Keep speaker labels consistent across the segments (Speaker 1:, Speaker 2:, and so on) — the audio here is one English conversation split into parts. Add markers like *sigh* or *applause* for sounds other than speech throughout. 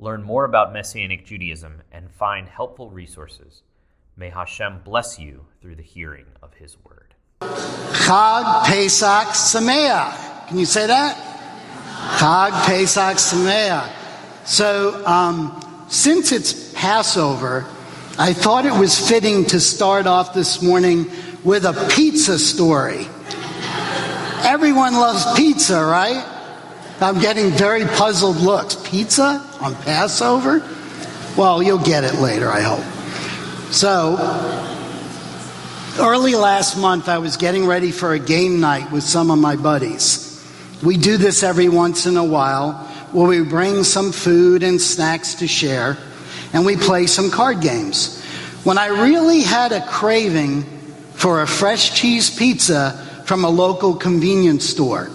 Speaker 1: learn more about Messianic Judaism, and find helpful resources. May Hashem bless you through the hearing of His word.
Speaker 2: Chag Pesach Sameach. Can you say that? Chag Pesach Sameach. So, um, since it's Passover, I thought it was fitting to start off this morning with a pizza story. Everyone loves pizza, right? I'm getting very puzzled looks. Pizza on Passover? Well, you'll get it later, I hope. So, early last month, I was getting ready for a game night with some of my buddies. We do this every once in a while where we bring some food and snacks to share and we play some card games. When I really had a craving for a fresh cheese pizza from a local convenience store,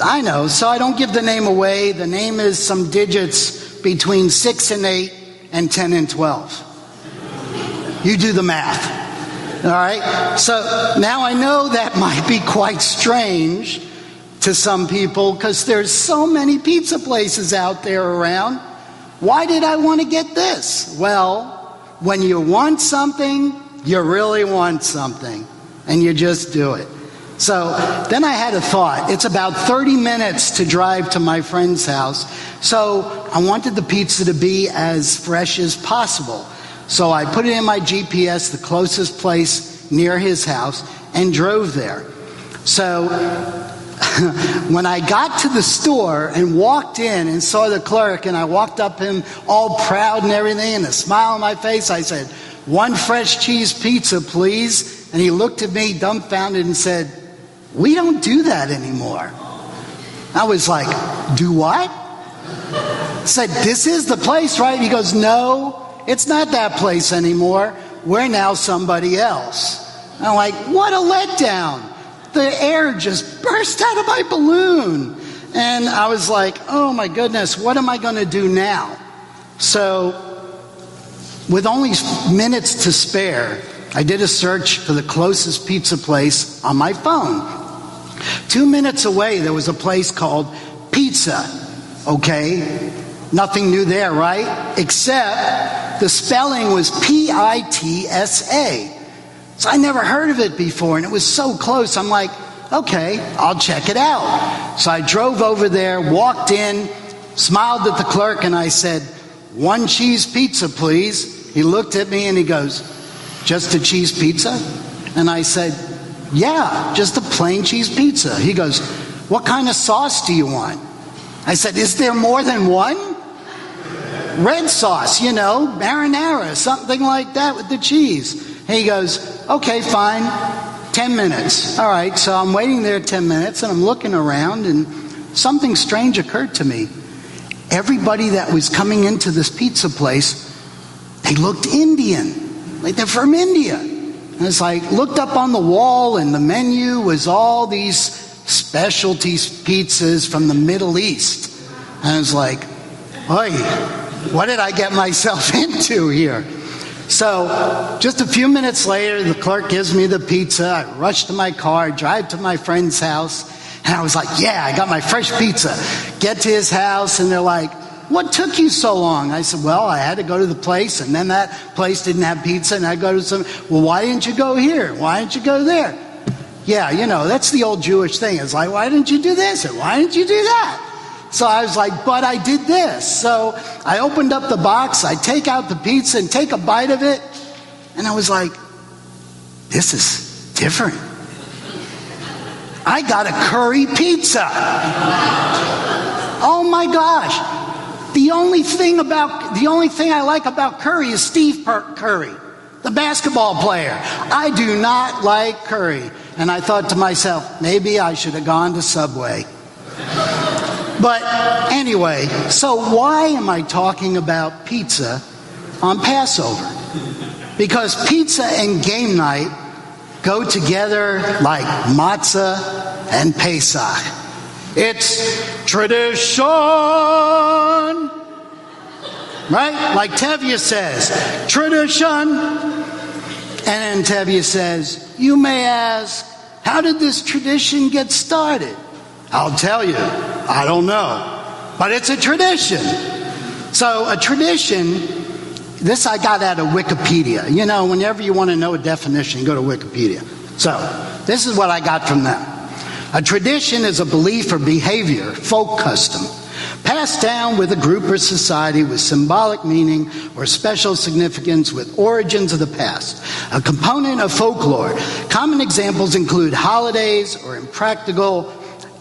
Speaker 2: I know, so I don't give the name away. The name is some digits between 6 and 8 and 10 and 12. You do the math. All right? So now I know that *laughs* might be quite strange to some people because there's so many pizza places out there around. Why did I want to get this? Well, when you want something, you really want something, and you just do it. So then I had a thought. It's about 30 minutes to drive to my friend's house. So I wanted the pizza to be as fresh as possible. So I put it in my GPS, the closest place near his house, and drove there. So *laughs* when I got to the store and walked in and saw the clerk, and I walked up him all proud and everything, and a smile on my face, I said, One fresh cheese pizza, please. And he looked at me dumbfounded and said, we don't do that anymore. I was like, Do what? Said, This is the place, right? He goes, No, it's not that place anymore. We're now somebody else. I'm like, What a letdown. The air just burst out of my balloon. And I was like, Oh my goodness, what am I going to do now? So, with only minutes to spare, I did a search for the closest pizza place on my phone. Two minutes away, there was a place called Pizza. Okay? Nothing new there, right? Except the spelling was P I T S A. So I never heard of it before, and it was so close. I'm like, okay, I'll check it out. So I drove over there, walked in, smiled at the clerk, and I said, one cheese pizza, please. He looked at me and he goes, just a cheese pizza? And I said, yeah, just a plain cheese pizza. He goes, What kind of sauce do you want? I said, Is there more than one? Red sauce, you know, marinara, something like that with the cheese. And he goes, Okay, fine. 10 minutes. All right, so I'm waiting there 10 minutes and I'm looking around and something strange occurred to me. Everybody that was coming into this pizza place, they looked Indian, like they're from India. It's like, looked up on the wall, and the menu was all these specialty pizzas from the Middle East. And was like, oi, what did I get myself *laughs* into here? So, just a few minutes later, the clerk gives me the pizza. I rush to my car, drive to my friend's house, and I was like, yeah, I got my fresh pizza. Get to his house, and they're like, what took you so long? I said, Well, I had to go to the place, and then that place didn't have pizza, and I go to some. Well, why didn't you go here? Why didn't you go there? Yeah, you know, that's the old Jewish thing. It's like, why didn't you do this? And why didn't you do that? So I was like, but I did this. So I opened up the box, I take out the pizza and take a bite of it, and I was like, this is different. I got a curry pizza. Oh my gosh. The only thing about the only thing I like about Curry is Steve Curry, the basketball player. I do not like Curry. And I thought to myself, maybe I should have gone to Subway. But anyway, so why am I talking about pizza on Passover? Because pizza and game night go together like matzah and Pesach. It's tradition. Right? Like Tevye says, tradition. And then Tevye says, You may ask, how did this tradition get started? I'll tell you, I don't know. But it's a tradition. So, a tradition, this I got out of Wikipedia. You know, whenever you want to know a definition, go to Wikipedia. So, this is what I got from them. A tradition is a belief or behavior, folk custom, passed down with a group or society with symbolic meaning or special significance with origins of the past, a component of folklore. Common examples include holidays or impractical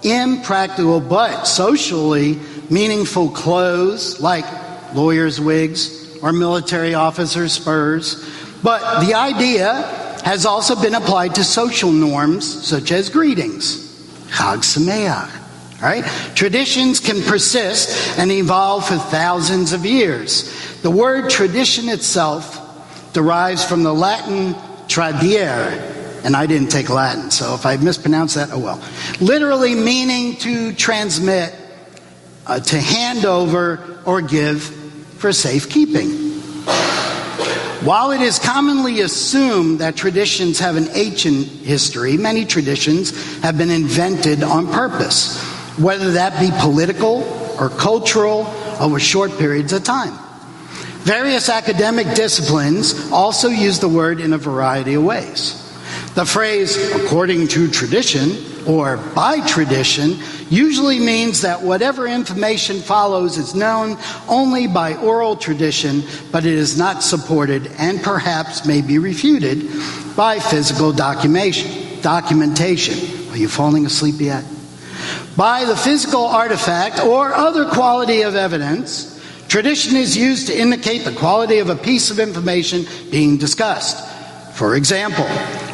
Speaker 2: impractical but socially meaningful clothes like lawyers' wigs or military officers' spurs. But the idea has also been applied to social norms such as greetings. Chag Sameach. Right? Traditions can persist and evolve for thousands of years. The word tradition itself derives from the Latin tradiere, and I didn't take Latin, so if I mispronounce that, oh well. Literally meaning to transmit, uh, to hand over, or give for safekeeping. While it is commonly assumed that traditions have an ancient history, many traditions have been invented on purpose, whether that be political or cultural over short periods of time. Various academic disciplines also use the word in a variety of ways. The phrase, according to tradition, or by tradition, usually means that whatever information follows is known only by oral tradition, but it is not supported and perhaps may be refuted by physical documentation. documentation. Are you falling asleep yet? By the physical artifact or other quality of evidence, tradition is used to indicate the quality of a piece of information being discussed. For example,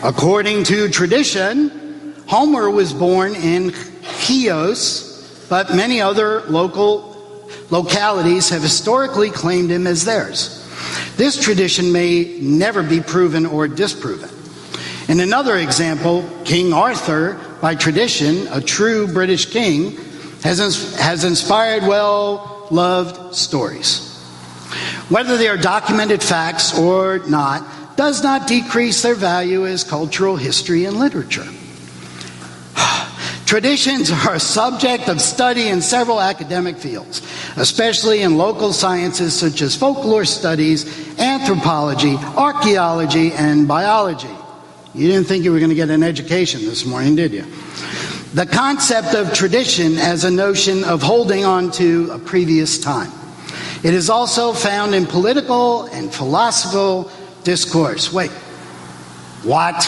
Speaker 2: according to tradition, Homer was born in Chios, but many other local localities have historically claimed him as theirs. This tradition may never be proven or disproven. In another example, King Arthur, by tradition, a true British king, has, has inspired well loved stories. Whether they are documented facts or not, does not decrease their value as cultural history and literature. *sighs* Traditions are a subject of study in several academic fields, especially in local sciences such as folklore studies, anthropology, archaeology, and biology. You didn't think you were going to get an education this morning, did you? The concept of tradition as a notion of holding on to a previous time. It is also found in political and philosophical discourse. Wait, what?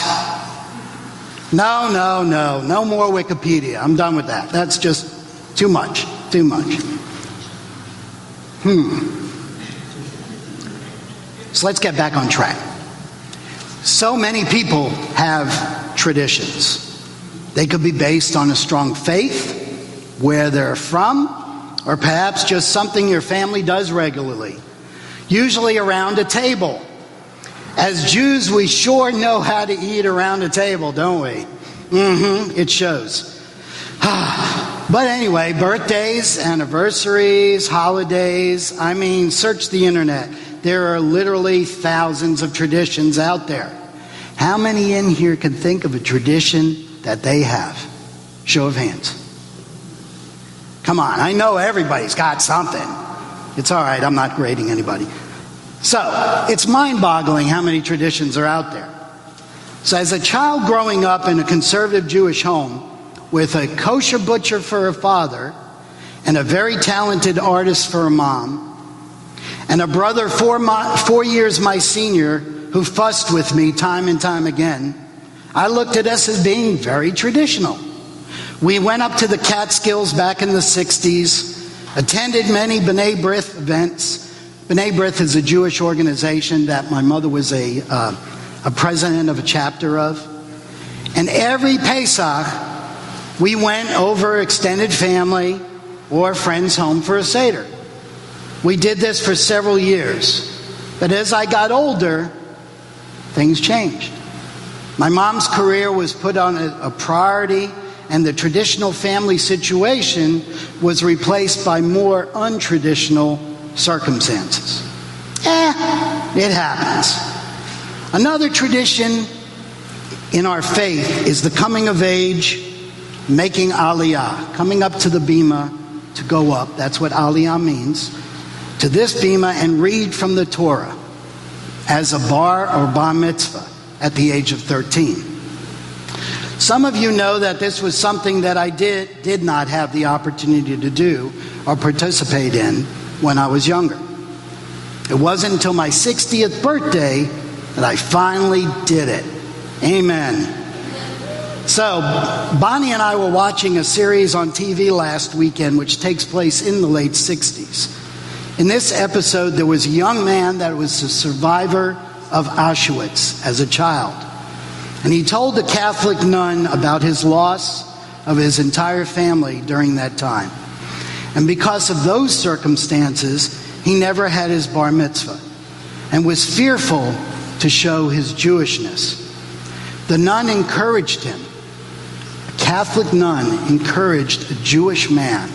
Speaker 2: No, no, no, no more Wikipedia. I'm done with that. That's just too much, too much. Hmm. So let's get back on track. So many people have traditions. They could be based on a strong faith, where they're from, or perhaps just something your family does regularly, usually around a table as Jews, we sure know how to eat around a table, don't we? Mm-hmm, it shows. *sighs* but anyway, birthdays, anniversaries, holidays, I mean, search the internet. There are literally thousands of traditions out there. How many in here can think of a tradition that they have? Show of hands. Come on, I know everybody's got something. It's all right, I'm not grading anybody. So it's mind boggling how many traditions are out there. So, as a child growing up in a conservative Jewish home with a kosher butcher for a father and a very talented artist for a mom, and a brother four, my, four years my senior who fussed with me time and time again, I looked at us as being very traditional. We went up to the Catskills back in the 60s, attended many B'nai B'rith events, B'nai B'rith is a Jewish organization that my mother was a, uh, a president of a chapter of. And every Pesach, we went over extended family or friends home for a Seder. We did this for several years. But as I got older, things changed. My mom's career was put on a, priority, and the traditional family situation was replaced by more untraditional circumstances. Eh, it happens. Another tradition in our faith is the coming of age, making aliyah, coming up to the bima to go up. That's what aliyah means. To this bima and read from the Torah as a bar or bar mitzvah at the age of 13. Some of you know that this was something that I did, did not have the opportunity to do or participate in when I was younger. It wasn't until my 60th birthday that I finally did it. Amen. So, Bonnie and I were watching a series on TV last weekend which takes place in the late 60s. In this episode, there was a young man that was a survivor of Auschwitz as a child. And he told the Catholic nun about his loss of his entire family during that time. And because of those circumstances, he never had his bar mitzvah and was fearful to show his Jewishness. The nun encouraged him. A Catholic nun encouraged a Jewish man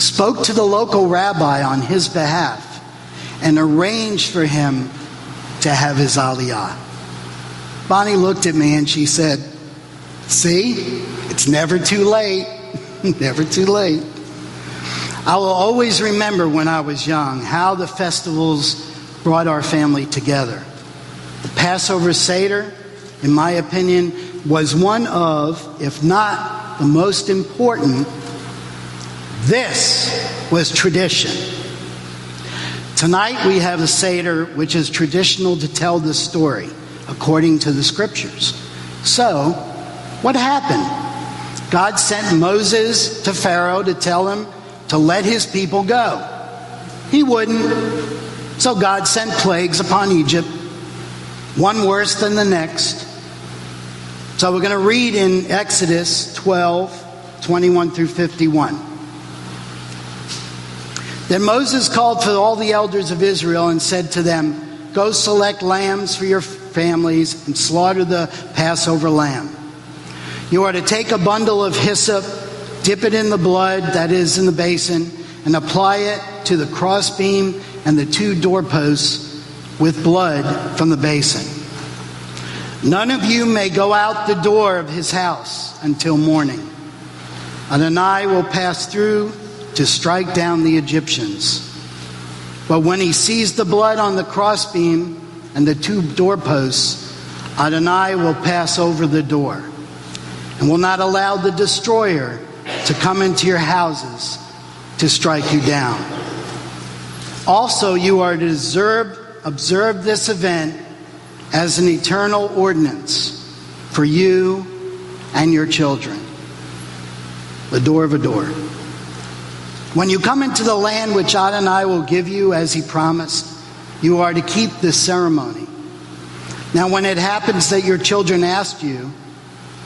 Speaker 2: spoke to the local rabbi on his behalf, and arranged for him to have his aliyah. Bonnie looked at me and she said, See, it's never too late. *laughs* never too late. I will always remember when I was young how the festivals brought our family together. The Passover Seder, in my opinion, was one of, if not the most important, this was tradition. Tonight we have a Seder which is traditional to tell the story according to the scriptures. So, what happened? God sent Moses to Pharaoh to tell him to let his people go. He wouldn't. So God sent plagues upon Egypt, one worse than the next. So we're going to read in Exodus 12, 21 through 51. Then Moses called for all the elders of Israel and said to them, Go select lambs for your families and slaughter the Passover lamb. You are to take a bundle of hyssop, dip it in the blood that is in the basin, and apply it to the crossbeam and the two doorposts with blood from the basin. None of you may go out the door of his house until morning. Adonai will pass through to strike down the Egyptians. But when he sees the blood on the crossbeam and the two doorposts, Adonai will pass over the door and will not allow the destroyer to come into your houses to strike you down. Also, you are to observe, observe this event as an eternal ordinance for you and your children. The door of a door. When you come into the land which Adonai will give you as he promised, you are to keep this ceremony. Now, when it happens that your children ask you,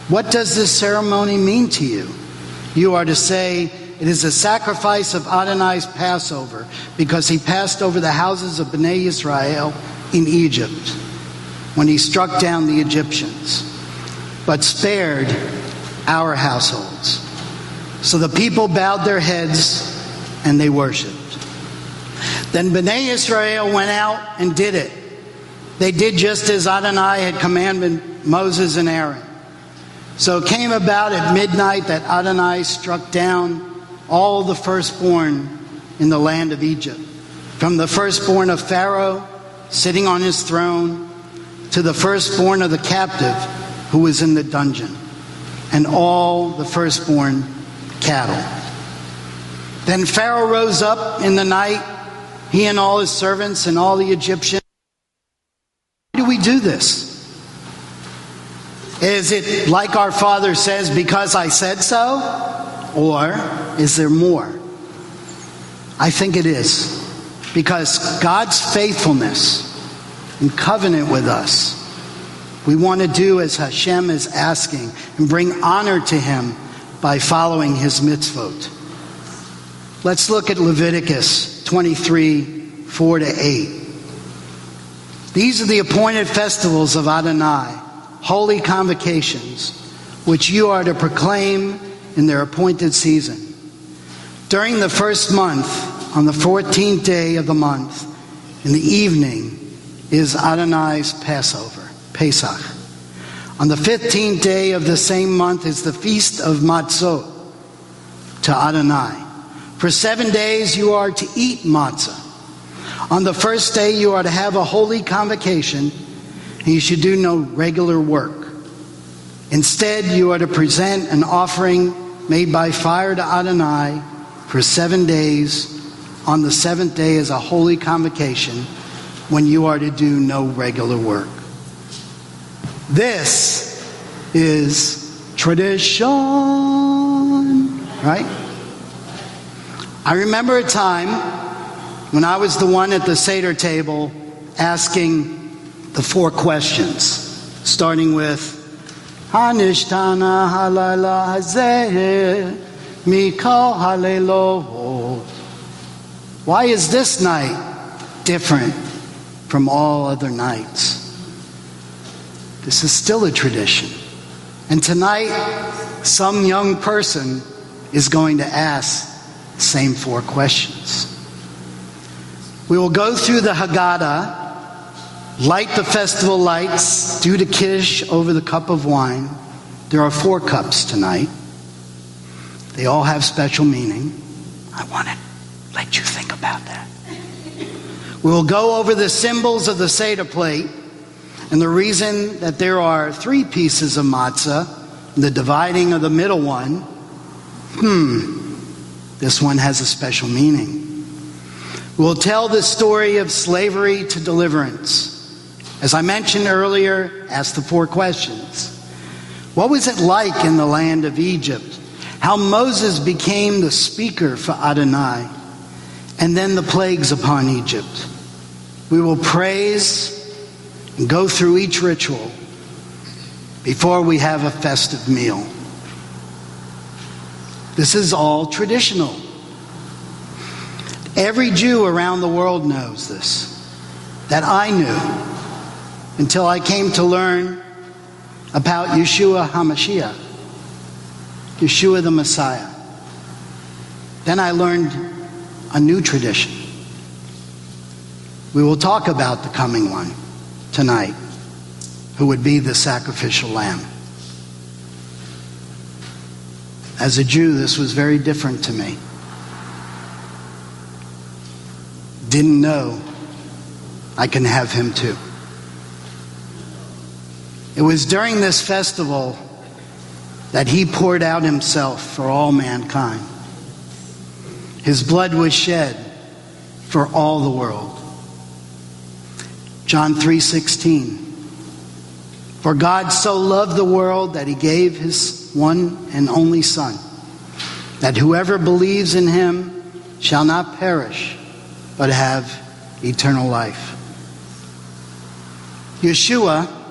Speaker 2: What does this ceremony mean to you? You are to say, It is a sacrifice of Adonai's Passover, because he passed over the houses of Bnei Israel in Egypt when he struck down the Egyptians, but spared our households. So the people bowed their heads and they worshiped. Then Bnei Israel went out and did it. They did just as Adonai had commanded Moses and Aaron. So it came about at midnight that Adonai struck down all the firstborn in the land of Egypt, from the firstborn of Pharaoh sitting on his throne to the firstborn of the captive who was in the dungeon, and all the firstborn cattle. Then Pharaoh rose up in the night, he and all his servants and all the Egyptians. Why do we do this? Is it like our father says, because I said so? Or is there more? I think it is. Because God's faithfulness and covenant with us, we want to do as Hashem is asking and bring honor to Him by following His mitzvot. Let's look at Leviticus 23 4 to 8. These are the appointed festivals of Adonai, holy convocations, which you are to proclaim in their appointed season. During the first month, on the 14th day of the month, in the evening, is Adonai's Passover, Pesach. On the 15th day of the same month is the feast of Matzot to Adonai. For seven days you are to eat matzah. On the first day you are to have a holy convocation, and you should do no regular work. Instead, you are to present an offering made by fire to Adonai for seven days. On the seventh day is a holy convocation when you are to do no regular work. This is tradition, right? I remember a time when I was the one at the Seder table asking the four questions, starting with Hanishtana halayla hazeh mikol halelo. Why is this night different from all other nights? This is still a tradition. And tonight, some young person is going to ask same four questions. We will go through the Haggadah, light the festival lights, do the Kiddush over the cup of wine. There are four cups tonight. They all have special meaning. I want to let you think about that. We will go over the symbols of the Seder plate and the reason that there are three pieces of matzah, the dividing of the middle one, hmm, this one has a special meaning. We'll tell the story of slavery to deliverance. As I mentioned earlier, ask the four questions. What was it like in the land of Egypt? How Moses became the speaker for Adonai, and then the plagues upon Egypt. We will praise and go through each ritual before we have a festive meal. This is all traditional. Every Jew around the world knows this, that I knew until I came to learn about Yeshua HaMashiach, Yeshua the Messiah. Then I learned a new tradition. We will talk about the coming one tonight who would be the sacrificial lamb. As a Jew, this was very different to me. Didn't know I can have him too. It was during this festival that he poured out himself for all mankind. His blood was shed for all the world. John 3:16 For God so loved the world that he gave his one and only son that whoever believes in him shall not perish but have eternal life. Yeshua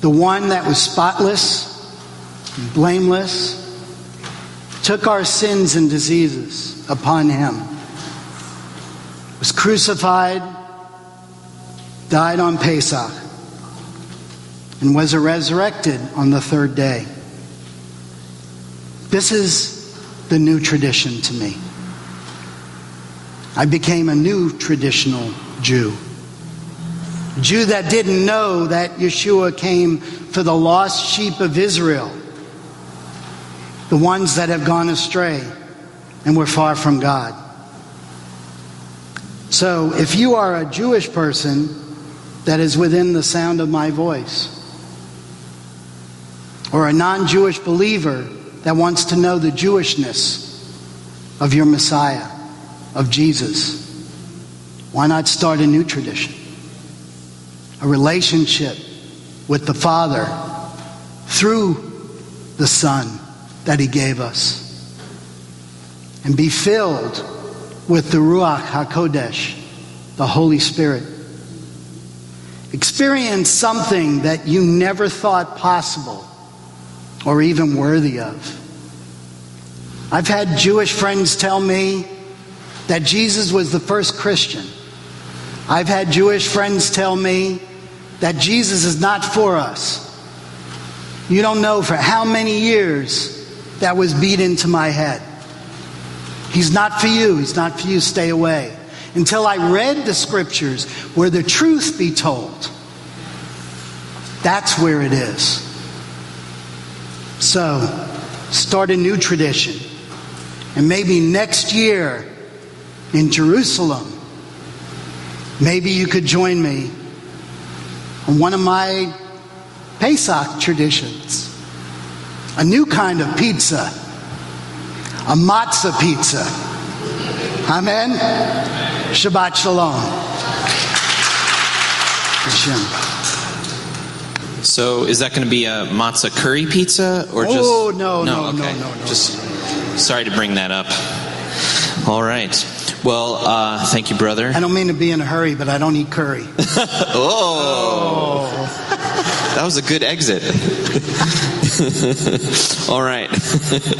Speaker 2: the one that was spotless, blameless, took our sins and diseases upon him, was crucified, died on Pesach, and was resurrected on the third day. This is the new tradition to me. I became a new traditional Jew. A Jew that didn't know that Yeshua came for the lost sheep of Israel, the ones that have gone astray and were far from God. So, if you are a Jewish person that is within the sound of my voice, or a non Jewish believer that wants to know the Jewishness of your Messiah, of Jesus, why not start a new tradition? A relationship with the Father through the Son that He gave us. And be filled with the Ruach HaKodesh, the Holy Spirit. Experience something that you never thought possible or even worthy of. I've had Jewish friends tell me that Jesus was the first Christian. I've had Jewish friends tell me that Jesus is not for us. You don't know for how many years that was beat into my head. He's not for you. He's not for you. Stay away. Until I read the scriptures where the truth be told. That's where it is. So, start a new tradition. And maybe next year in Jerusalem, maybe you could join me on one of my Pesach traditions. A new kind of pizza, a matzah pizza. Amen? Shabbat Shalom. Hashem.
Speaker 3: So is that going to be a matzah curry pizza or just?
Speaker 2: Oh, no, no, no,
Speaker 3: okay.
Speaker 2: no, no,
Speaker 3: Just sorry to bring that up. All right. Well, uh, thank you, brother.
Speaker 2: I don't mean to be in a hurry, but I don't eat curry. *laughs*
Speaker 3: Oh, that was a good exit. *laughs* All right. *laughs*